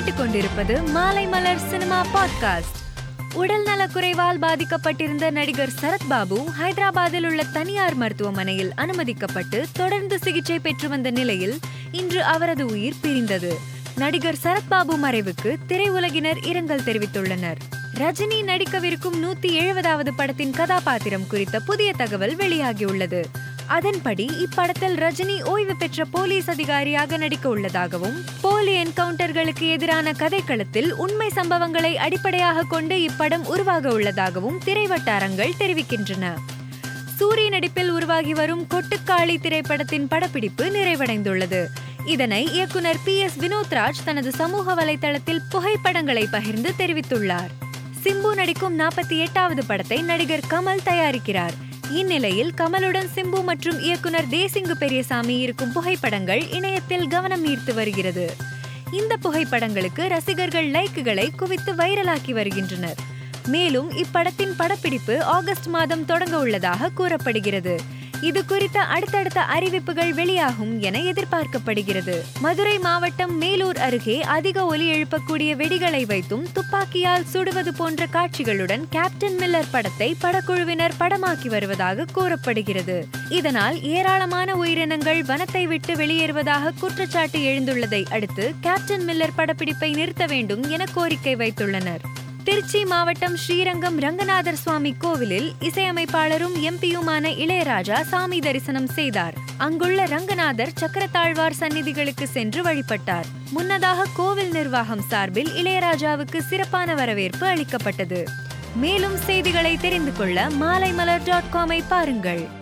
கேட்டுக்கொண்டிருப்பது மாலை மலர் cinema podcast. உடல் நலக்குறைவால் பாதிக்கப்பட்டிருந்த நடிகர் சரத்பாபு ஹைதராபாத்தில் உள்ள தனியார் மருத்துவமனையில் அனுமதிக்கப்பட்டு தொடர்ந்து சிகிச்சை பெற்று வந்த நிலையில் இன்று அவரது உயிர் பிரிந்தது. நடிகர் சரத்பாபு மறைவுக்கு திரையுலகினர் இரங்கல் தெரிவித்துள்ளனர். ரஜினி நடிக்கவிருக்கும் நூத்தி எழுபதாவது படத்தின் கதாபாத்திரம் குறித்த புதிய தகவல் வெளியாகியுள்ளது. அதன்படி இப்படத்தில் ரஜினி ஓய்வு பெற்ற போலீஸ் அதிகாரியாக நடிக்க உள்ளதாகவும் போலி என்கவுண்டர்களுக்கு எதிரான கதைக்களத்தில் உண்மை சம்பவங்களை அடிப்படையாக கொண்டு இப்படம் உருவாக உள்ளதாகவும் திரைவட்டாரங்கள் தெரிவிக்கின்றன. சூரிய நடிப்பில் உருவாகி வரும் கொட்டுக்காளி திரைப்படத்தின் படப்பிடிப்பு நிறைவடைந்துள்ளது. இதனை இயக்குனர் பி. எஸ். வினோத்ராஜ் தனது சமூக வலைதளத்தில் புகைப்படங்களை பகிர்ந்து தெரிவித்துள்ளார். சிம்பு நடிக்கும் நாற்பத்தி எட்டாவது படத்தை நடிகர் கமல் தயாரிக்கிறார். இந்நிலையில் கமலுடன் சிம்பு மற்றும் இயக்குனர் தேசிங்கு பெரியசாமி இருக்கும் புகைப்படங்கள் இணையத்தில் கவனம் ஈர்த்து வருகிறது. இந்த புகைப்படங்களுக்கு ரசிகர்கள் லைக்குகளை குவித்து வைரலாக்கி வருகின்றனர். மேலும் இப்படத்தின் படப்பிடிப்பு ஆகஸ்ட் மாதம் தொடங்க உள்ளதாக கூறப்படுகிறது. இது குறித்த அடுத்தடுத்த அறிவிப்புகள் வெளியாகும் என எதிர்பார்க்கப்படுகிறது. மதுரை மாவட்டம் மேலூர் அருகே அதிக ஒலி எழுப்பக்கூடிய வெடிகளை வைத்தும் துப்பாக்கியால் சுடுவது போன்ற காட்சிகளுடன் கேப்டன் மில்லர் படத்தை படக்குழுவினர் படமாக்கி வருவதாக கூறப்படுகிறது. இதனால் ஏராளமான உயிரினங்கள் வனத்தை விட்டு வெளியேறுவதாக குற்றச்சாட்டு எழுந்துள்ளதை அடுத்து கேப்டன் மில்லர் படப்பிடிப்பை நிறுத்த வேண்டும் என கோரிக்கை வைத்துள்ளனர். திருச்சி மாவட்டம் ஸ்ரீரங்கம் ரங்கநாதர் சுவாமி கோவிலில் இசையமைப்பாளரும் எம்பியுமான இளையராஜா சாமி தரிசனம் செய்தார். அங்குள்ள ரங்கநாதர் சக்கரத்தாழ்வார் சந்நிதிகளுக்கு சென்று வழிபட்டார். முன்னதாக கோவில் நிர்வாகம் சார்பில் இளையராஜாவுக்கு சிறப்பான வரவேற்பு அளிக்கப்பட்டது. மேலும் செய்திகளை தெரிந்து கொள்ள மாலைமலர் டாட் காமை பாருங்கள்.